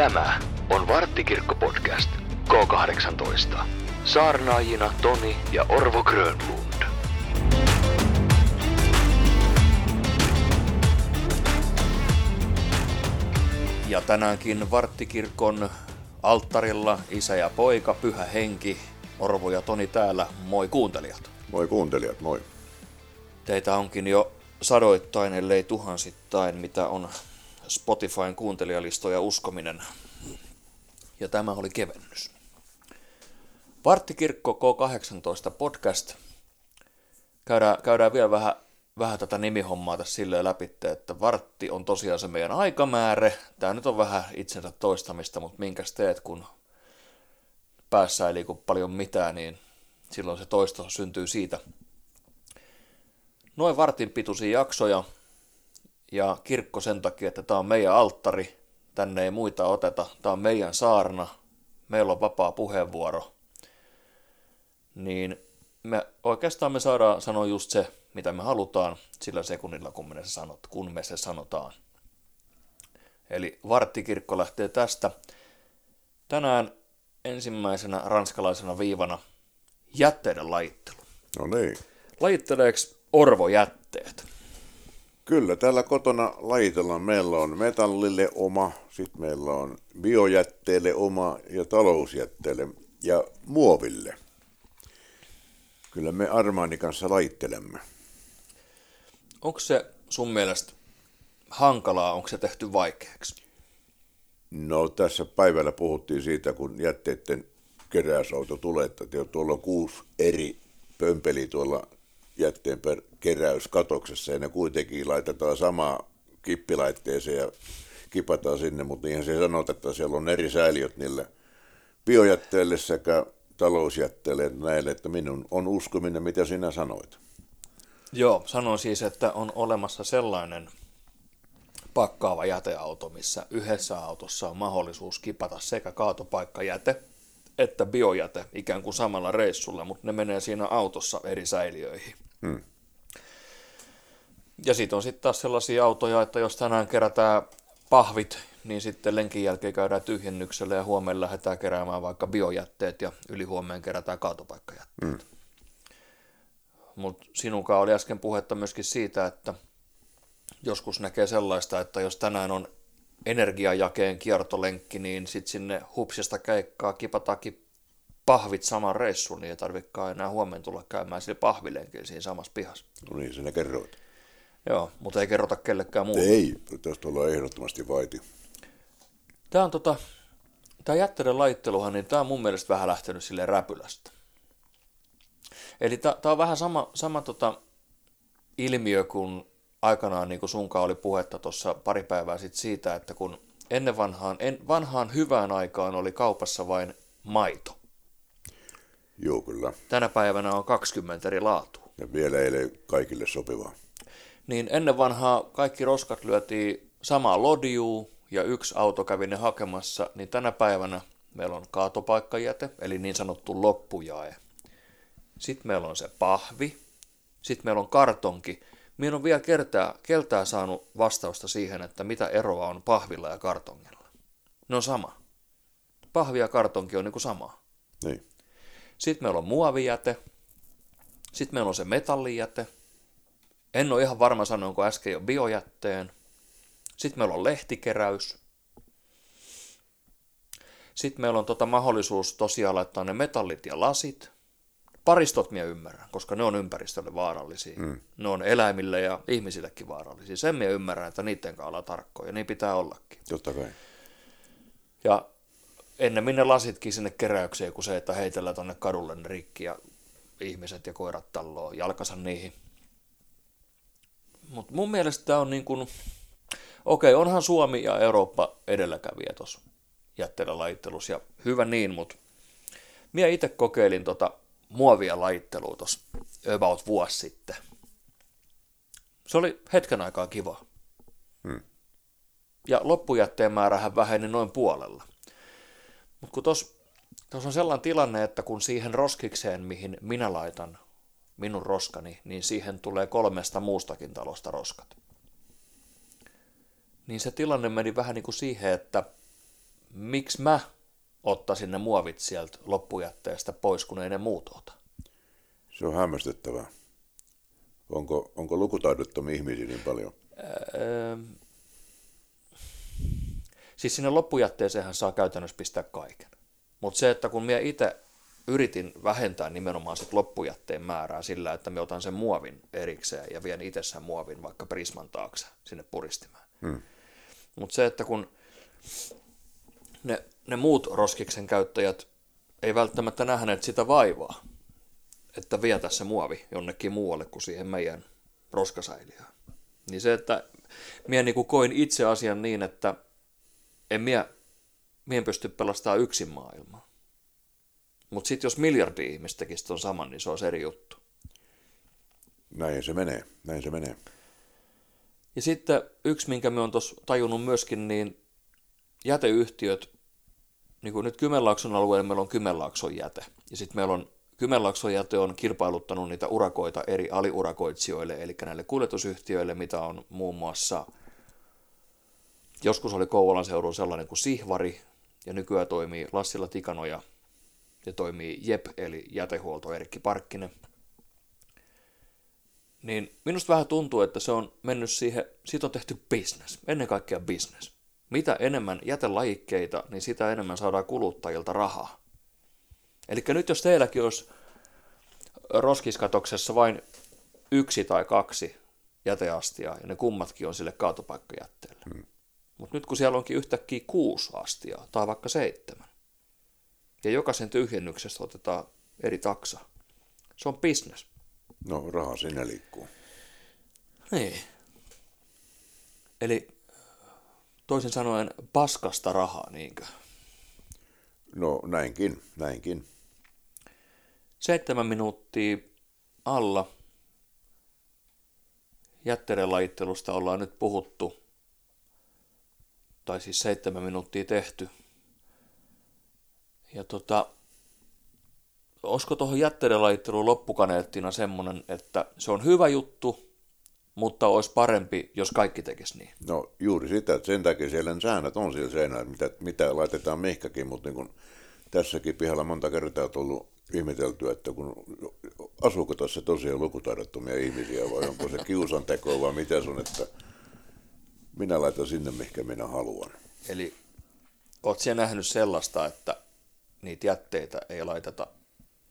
Tämä on Varttikirkko podcast K18. Saarnaajina Toni ja Orvo Grönlund. Ja tänäänkin Varttikirkon alttarilla isä ja poika, pyhä henki, Orvo ja Toni täällä. Moi kuuntelijat. Moi kuuntelijat, moi. Teitä onkin jo sadoittain, ellei tuhansittain, mitä on Spotifyn kuuntelijalistoja uskominen. Ja tämä oli kevennys. Varttikirkko K18 podcast. Käydään, käydään vielä vähän, vähän tätä nimihommaa tässä silleen läpi, että vartti on tosiaan se meidän aikamäärä. Tämä nyt on vähän itsensä toistamista, mutta minkäs teet, kun päässä ei liiku paljon mitään, niin silloin se toisto syntyy siitä. Noin vartin pituisia jaksoja, ja kirkko sen takia, että tämä on meidän alttari, tänne ei muita oteta, tämä on meidän saarna, meillä on vapaa puheenvuoro, niin me, oikeastaan me saadaan sanoa just se, mitä me halutaan sillä sekunnilla, kun me se, sanot, kun me se sanotaan. Eli varttikirkko lähtee tästä. Tänään ensimmäisenä ranskalaisena viivana jätteiden lajittelu. No niin. Lajitteleeko Orvo jätteet? Kyllä, täällä kotona lajitellaan. Meillä on metallille oma, sitten meillä on biojätteelle oma ja talousjätteelle ja muoville. Kyllä me Armaani kanssa laittelemme. Onko se sun mielestä hankalaa, onko se tehty vaikeaksi? No tässä päivällä puhuttiin siitä, kun jätteiden keräysauto tulee, että tuolla on kuusi eri pömpeli tuolla jätteen per keräyskatoksessa ja ne kuitenkin laitetaan samaa kippilaitteeseen ja kipataan sinne, mutta niinhän se sanoo, että siellä on eri säiliöt niille biojätteelle sekä talousjätteelle näille, että minun on uskominen, mitä sinä sanoit. Joo, sanon siis, että on olemassa sellainen pakkaava jäteauto, missä yhdessä autossa on mahdollisuus kipata sekä kaatopaikkajäte että biojäte ikään kuin samalla reissulla, mutta ne menee siinä autossa eri säiliöihin. Hmm. Ja sitten on sitten taas sellaisia autoja, että jos tänään kerätään pahvit, niin sitten lenkin jälkeen käydään tyhjennyksellä ja huomenna lähdetään keräämään vaikka biojätteet ja ylihuomeen kerätään kaatopaikkajätteet. Mm. Mutta sinunkaan oli äsken puhetta myöskin siitä, että joskus näkee sellaista, että jos tänään on energiajakeen kiertolenkki, niin sitten sinne hupsista keikkaa kipatakin pahvit saman reissun, niin ei tarvitsekaan enää huomenna tulla käymään sillä pahvilenkillä siinä samassa pihassa. No niin, sinä kerroit. Joo, mutta ei kerrota kellekään muuta. Ei, tästä ollaan ehdottomasti vaiti. Tämä on tota, tämä jätteiden laitteluhan, niin tämä on mun mielestä vähän lähtenyt sille räpylästä. Eli tämä on vähän sama, sama tota ilmiö kuin aikanaan, niin kuin sunkaan oli puhetta tuossa pari päivää sitten siitä, että kun ennen vanhaan, en, vanhaan hyvään aikaan oli kaupassa vain maito. Joo, kyllä. Tänä päivänä on 20 eri laatua. Ja vielä ei ole kaikille sopivaa niin ennen vanhaa kaikki roskat lyötiin samaa lodiuu ja yksi auto kävi ne hakemassa, niin tänä päivänä meillä on kaatopaikkajäte, eli niin sanottu loppujae. Sitten meillä on se pahvi, sitten meillä on kartonki. Minä on vielä kertaa, keltää saanut vastausta siihen, että mitä eroa on pahvilla ja kartongilla. Ne on sama. Pahvi ja kartonki on niin kuin sama. Niin. Sitten meillä on muovijäte, sitten meillä on se metallijäte, en ole ihan varma sanoinko äsken jo biojätteen. Sitten meillä on lehtikeräys. Sitten meillä on tota mahdollisuus tosiaan laittaa ne metallit ja lasit. Paristot minä ymmärrän, koska ne on ympäristölle vaarallisia. Mm. Ne on eläimille ja ihmisillekin vaarallisia. Sen minä ymmärrän, että niiden kanssa ollaan tarkkoja. Niin pitää ollakin. Totta kai. Ja ennemmin ne lasitkin sinne keräykseen kuin se, että heitellään tonne kadulle ne rikki ja ihmiset ja koirat talloo jalkansa niihin. Mutta mun mielestä tämä on niin kuin, okei, okay, onhan Suomi ja Eurooppa edelläkävijä tuossa jätteiden lajittelussa, ja hyvä niin, mutta minä itse kokeilin tota muovia lajittelua tuossa about vuosi sitten. Se oli hetken aikaa kiva. Hmm. Ja loppujätteen määrähän väheni noin puolella. Mutta kun tuossa on sellainen tilanne, että kun siihen roskikseen, mihin minä laitan minun roskani, niin siihen tulee kolmesta muustakin talosta roskat. Niin se tilanne meni vähän niin kuin siihen, että miksi mä ottaisin ne muovit sieltä loppujätteestä pois, kun ei ne muut ota. Se on hämmästyttävää. Onko, onko lukutaidottomia ihmisiä niin paljon? Öö, siis sinne loppujätteeseen saa käytännössä pistää kaiken. Mutta se, että kun minä itse yritin vähentää nimenomaan sit loppujätteen määrää sillä, että me otan sen muovin erikseen ja vien itse sen muovin vaikka prisman taakse sinne puristimään. Hmm. Mutta se, että kun ne, ne muut roskiksen käyttäjät ei välttämättä nähneet sitä vaivaa, että vietä se muovi jonnekin muualle kuin siihen meidän roskasäiliöön. Niin se, että minä niin koin itse asian niin, että en minä, minä pysty pelastamaan yksin maailmaa. Mutta sitten jos miljardi ihmistä tuon saman, niin se olisi eri juttu. Näin se menee, näin se menee. Ja sitten yksi, minkä me on tuossa tajunnut myöskin, niin jäteyhtiöt, niin kuin nyt Kymenlaakson alueella meillä on Kymenlaakson jäte, ja sitten meillä on Kymenlaakson jäte on kilpailuttanut niitä urakoita eri aliurakoitsijoille, eli näille kuljetusyhtiöille, mitä on muun muassa, joskus oli Kouvolan seudulla sellainen kuin Sihvari, ja nykyään toimii Lassilla Tikanoja, ja toimii JEP, eli jätehuolto Erkki Parkkinen. Niin minusta vähän tuntuu, että se on mennyt siihen, siitä on tehty business, ennen kaikkea business. Mitä enemmän jätelajikkeita, niin sitä enemmän saadaan kuluttajilta rahaa. Eli nyt jos teilläkin olisi roskiskatoksessa vain yksi tai kaksi jäteastiaa, ja ne kummatkin on sille kaatopaikkajätteelle. Hmm. Mutta nyt kun siellä onkin yhtäkkiä kuusi astiaa, tai vaikka seitsemän, ja jokaisen tyhjennyksestä otetaan eri taksa, se on business. No, raha sinne liikkuu. Niin. Eli toisin sanoen paskasta rahaa, niinkö? No näinkin, näinkin. Seitsemän minuuttia alla jätteiden lajittelusta ollaan nyt puhuttu, tai siis seitsemän minuuttia tehty. Ja tota, olisiko tuohon jätteiden lajitteluun loppukaneettina semmoinen, että se on hyvä juttu, mutta olisi parempi, jos kaikki tekisi niin. No juuri sitä, että sen takia siellä säännöt on siellä seinällä, mitä, mitä laitetaan mihkäkin, mutta niin kun tässäkin pihalla monta kertaa tullut ihmeteltyä, että kun asuuko tässä tosiaan lukutaidottomia ihmisiä vai onko se kiusanteko vai mitä sun, että minä laitan sinne, mihinkä minä haluan. Eli oot siellä nähnyt sellaista, että niitä jätteitä ei laiteta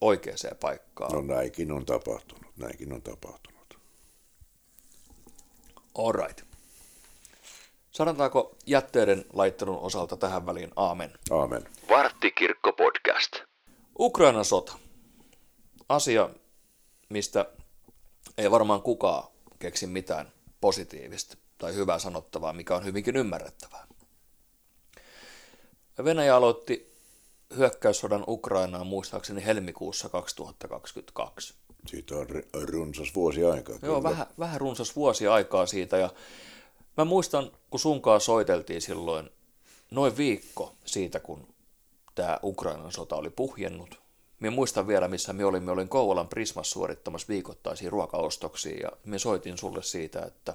oikeaan paikkaan? No näinkin on tapahtunut, näinkin on tapahtunut. Alright. Sanotaanko jätteiden laittelun osalta tähän väliin aamen? Aamen. Varttikirkko podcast. Ukrainan sota. Asia, mistä ei varmaan kukaan keksi mitään positiivista tai hyvää sanottavaa, mikä on hyvinkin ymmärrettävää. Venäjä aloitti hyökkäyssodan Ukrainaan muistaakseni helmikuussa 2022. Siitä on runsas vuosi aikaa. Joo, vähän, vähän runsas vuosi aikaa siitä ja mä muistan, kun sunkaan soiteltiin silloin noin viikko siitä, kun tämä Ukrainan sota oli puhjennut. Mä muistan vielä, missä me olimme. Olin Kouvolan Prismassa suorittamassa viikoittaisia ruokaostoksia ja me soitin sulle siitä, että,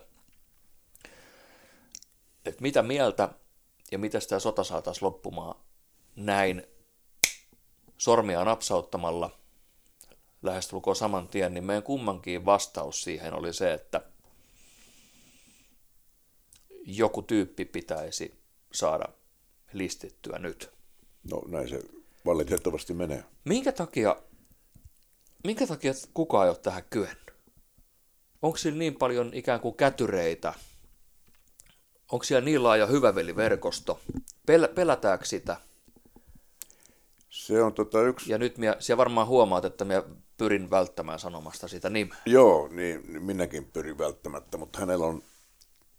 että mitä mieltä ja miten tämä sota saataisiin loppumaan näin sormia napsauttamalla lähestulkoon saman tien, niin meidän kummankin vastaus siihen oli se, että joku tyyppi pitäisi saada listittyä nyt. No näin se valitettavasti menee. Minkä takia, minkä takia kukaan ei ole tähän kyennyt? Onko siellä niin paljon ikään kuin kätyreitä? Onko siellä niin laaja hyväveliverkosto? Pel- pelätäänkö sitä? Se on tota yksi... Ja nyt minä, siellä varmaan huomaat, että minä pyrin välttämään sanomasta sitä nimeä. Joo, niin minäkin pyrin välttämättä, mutta hänellä on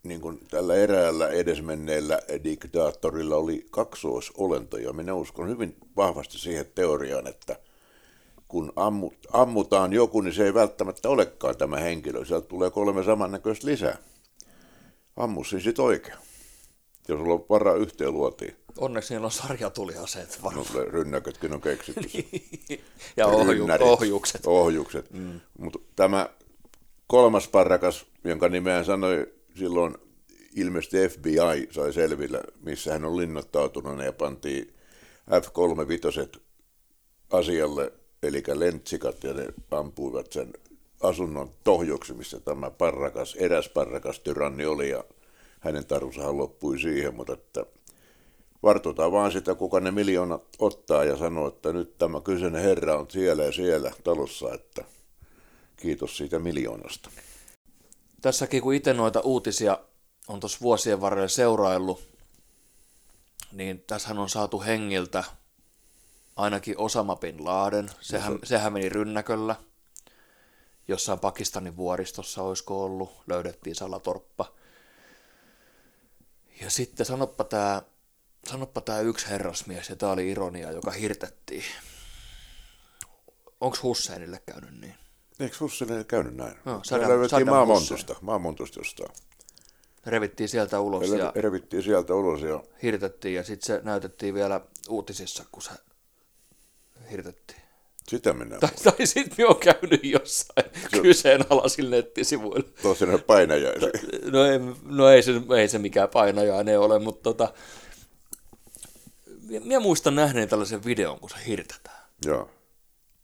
niin kuin tällä eräällä edesmenneellä diktaattorilla oli kaksoisolentoja. Minä uskon hyvin vahvasti siihen teoriaan, että kun ammut, ammutaan joku, niin se ei välttämättä olekaan tämä henkilö. Sieltä tulee kolme samannäköistä lisää. Ammu siis sit oikein, jos sulla on varaa yhteen luotiin. Onneksi niillä on sarjatuliaseet varmaan. No, rynnäkötkin on keksitty. ja ohju, ohjukset. Ohjukset. Mm. Mutta tämä kolmas parrakas, jonka nimeä sanoi silloin ilmeisesti FBI sai selvillä, missä hän on linnoittautunut ja pantiin F-35 asialle, eli lentsikat, ja ne ampuivat sen asunnon tohjoksi, missä tämä parrakas, eräs parrakas tyranni oli, ja hänen tarvonsahan loppui siihen, mutta että vartotaan vaan sitä, kuka ne miljoonat ottaa ja sanoo, että nyt tämä kyseinen herra on siellä ja siellä talossa, että kiitos siitä miljoonasta. Tässäkin kun itse noita uutisia on tuossa vuosien varrella seuraillut, niin tässähän on saatu hengiltä ainakin Osama Bin Laden, sehän, sehän meni rynnäköllä, jossain Pakistanin vuoristossa olisiko ollut, löydettiin salatorppa. Ja sitten sanoppa tämä sanoppa tää yksi herrasmies, ja tämä oli ironia, joka hirtettiin. Onko Husseinille käynyt niin? Eikö Hussein käynyt näin? No, Saddam- löydettiin maamontusta, maamontusta jostain. Revittiin sieltä ulos ja Ja... Revittiin sieltä ulos ja hirtettiin, ja sitten se näytettiin vielä uutisissa, kun se hirtettiin. Sitä mennään. Tai, tai sitten me on käynyt jossain kyseenalaisilla nettisivuilla. Tosiaan painajaisia. No ei, no ei, se, ei se mikään painajainen ole, mutta tota, minä- minä muistan nähneen tällaisen videon, kun se hirtetään. Joo.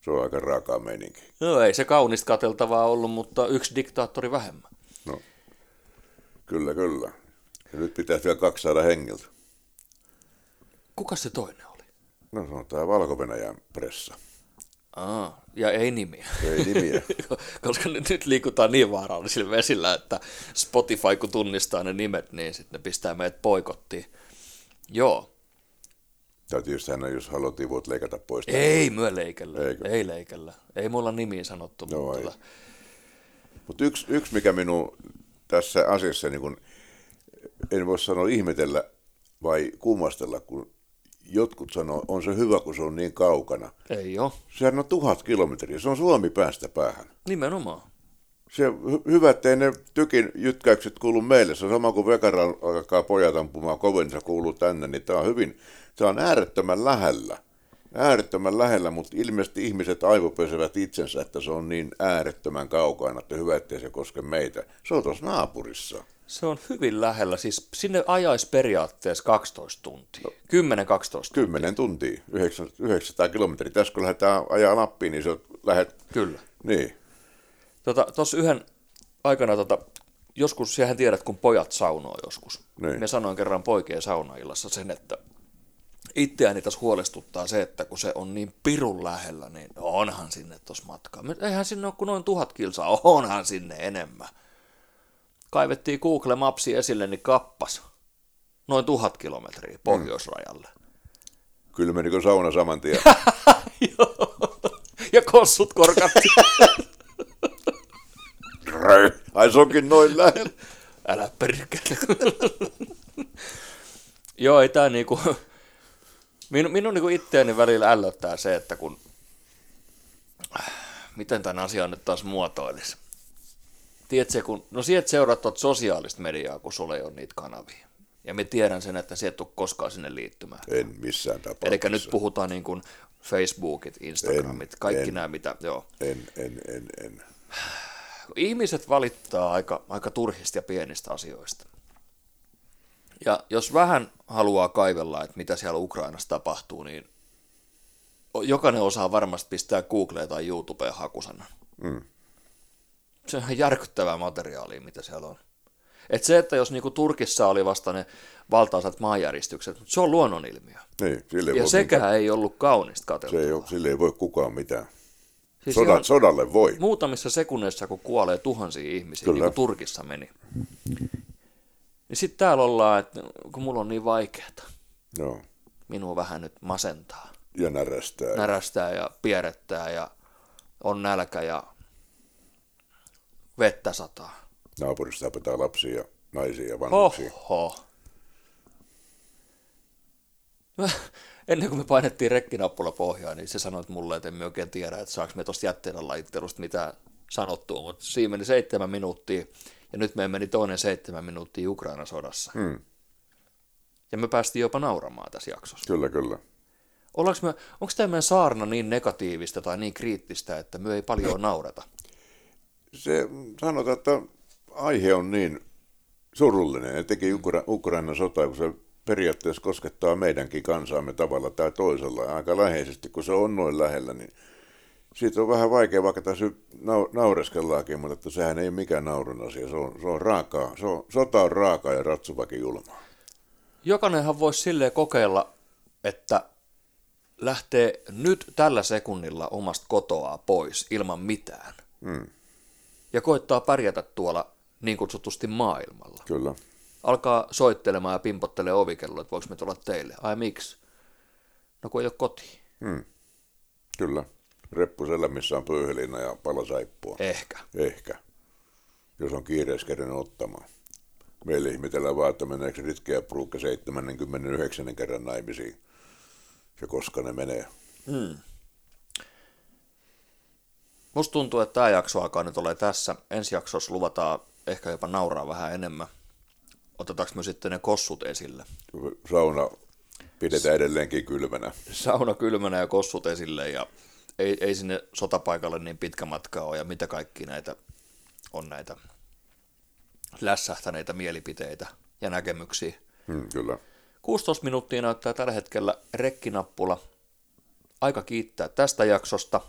Se on aika raakaa meininki. No ei se kaunista kateltavaa ollut, mutta yksi diktaattori vähemmän. No. Kyllä, kyllä. Ja nyt pitäisi vielä kaksi saada hengiltä. Kuka se toinen oli? No se on tämä valko pressa. Aa, ja ei nimiä. Ei nimiä. Koska nyt, nyt liikutaan niin vaarallisilla vesillä, että Spotify kun tunnistaa ne nimet, niin sitten ne pistää meidät poikottiin. Joo. Tai tietysti hän, jos haluat, voit leikata pois. tämän. Ei myö leikellä. Eikö? Ei leikellä. Ei mulla nimiä sanottu, Joo, mutta Mutta yksi, yksi, mikä minun tässä asiassa, niin kun, en voi sanoa ihmetellä vai kummastella, kun jotkut sanoo, on se hyvä, kun se on niin kaukana. ei ole. Sehän on tuhat kilometriä, se on Suomi päästä päähän. Nimenomaan. Se hy- hyvä, ettei ne tykin jytkäykset kuulu meille. Se on sama kuin Vekara alkaa pojat ampumaan kovin, niin se kuuluu tänne. Niin tämä on hyvin, tämä on äärettömän lähellä. Äärettömän lähellä, mutta ilmeisesti ihmiset aivopesevät itsensä, että se on niin äärettömän kaukana, että hyvä, ettei se koske meitä. Se on tuossa naapurissa. Se on hyvin lähellä. Siis sinne ajaisi periaatteessa 12 tuntia. 10-12 tuntia. 10 tuntia, 900, 900 kilometriä. Tässä kun lähdetään ajaa Lappiin, niin se on lähet... Kyllä. Niin, Tuossa tota, yhden aikana, tota, joskus, sähän tiedät, kun pojat saunoo joskus. Niin. Me sanoin kerran poikien saunaillassa sen, että itseäni tässä huolestuttaa se, että kun se on niin pirun lähellä, niin onhan sinne tuossa matkaa. Eihän sinne ole kuin noin tuhat kilsaa, onhan sinne enemmän. Kaivettiin Google Mapsi esille, niin kappas. Noin tuhat kilometriä pohjoisrajalle. kyllä menikö sauna saman tien. Ja kossut korkattiin. Ai se onkin noin lähellä. Älä perkele. Joo, ei tää niinku... Minun, minun niinku itteeni välillä ällöttää se, että kun... Miten tämän asian nyt taas muotoilisi? Tiedätkö, kun... No sieltä seuraat tuota sosiaalista mediaa, kun sulla ei ole niitä kanavia. Ja me tiedän sen, että sieltä tuu koskaan sinne liittymään. En missään tapauksessa. Eli nyt puhutaan niin kuin Facebookit, Instagramit, En, kaikki en. nämä, mitä... Joo. En, en, en, en. ihmiset valittaa aika, aika turhista ja pienistä asioista. Ja jos vähän haluaa kaivella, että mitä siellä Ukrainassa tapahtuu, niin jokainen osaa varmasti pistää Googleen tai YouTubeen hakusanan. Mm. Se on ihan järkyttävää materiaalia, mitä siellä on. Et se, että jos niinku Turkissa oli vasta ne valtaisat maanjäristykset, se on luonnonilmiö. Niin, sille Ja sekään mitään. ei ollut kaunista Se katseltavaa. ei ole, sille ei voi kukaan mitään. Siis Soda, ihan Sodalle voi. muutamissa sekunneissa, kun kuolee tuhansia ihmisiä, Kyllä. niin kuin Turkissa meni. Niin sitten täällä ollaan, että kun mulla on niin vaikeata, Joo. minua vähän nyt masentaa, Ja närästää. närästää ja pierrettää ja on nälkä ja vettä sataa. Naapurista tapetaan lapsia ja naisia ja vanhuksia. Oho. Ennen kuin me painettiin rekkinappula pohjaan, niin se sanoi mulle, että en mä oikein tiedä, että saako me tuosta jätteiden lajittelusta mitään sanottua, mutta siinä meni seitsemän minuuttia, ja nyt me meni toinen seitsemän minuuttia Ukraina sodassa. Hmm. Ja me päästiin jopa nauramaan tässä jaksossa. Kyllä, kyllä. Ollaanko me, onko tämä meidän saarna niin negatiivista tai niin kriittistä, että me ei paljon naureta? Se sanotaan, että aihe on niin surullinen, etenkin Ukra- Ukrainan sota, kun se periaatteessa koskettaa meidänkin kansaamme tavalla tai toisella, aika läheisesti, kun se on noin lähellä, niin siitä on vähän vaikea, vaikka tässä nau- naureskellaankin, mutta että sehän ei ole mikään naurun asia, se on, se on raakaa, se on, sota on raakaa ja ratsuvakin julmaa. Jokainenhan voisi silleen kokeilla, että lähtee nyt tällä sekunnilla omasta kotoa pois ilman mitään. Mm, Ja koittaa pärjätä tuolla niin kutsutusti maailmalla. kyllä. Alkaa soittelemaan ja pimpottelee ovikelloa, että voiko me tulla teille. Ai miksi? No kun ei ole koti. Mm, kyllä. Reppusella, missä on pöyhelinä ja pala saippua. Ehkä. Ehkä. Jos on kiireessä kerran ottamaan. Meillä ihmetellään vaan, että meneekö Ritke ja Pruukka 79 kerran naimisiin. Ja koska ne menee. Musta tuntuu, että tämä jakso alkaa nyt olla tässä. Ensi jaksossa luvataan ehkä jopa nauraa vähän enemmän. Otetaanko me sitten ne kossut esille? Sauna pidetään edelleenkin kylmänä. Sauna kylmänä ja kossut esille ja ei, ei sinne sotapaikalle niin pitkä matka ole ja mitä kaikki näitä on näitä lässähtäneitä mielipiteitä ja näkemyksiä. Hmm, kyllä. 16 minuuttia näyttää tällä hetkellä rekkinappula. Aika kiittää tästä jaksosta.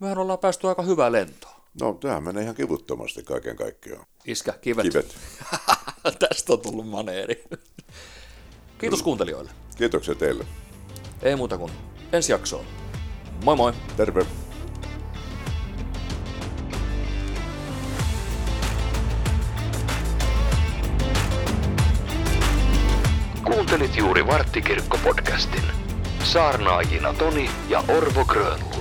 Mehän ollaan päästy aika hyvää lentoa. No, tämähän menee ihan kivuttomasti kaiken kaikkiaan. Iskä, kivet. Kivet. Tästä on tullut maneeri. Kiitos kuuntelijoille. Kiitoksia teille. Ei muuta kuin ensi jaksoon. Moi moi! Terve. Kuuntelit juuri Varttikirkko-podcastin. Saarnaajina Toni ja Orvo Grönlund.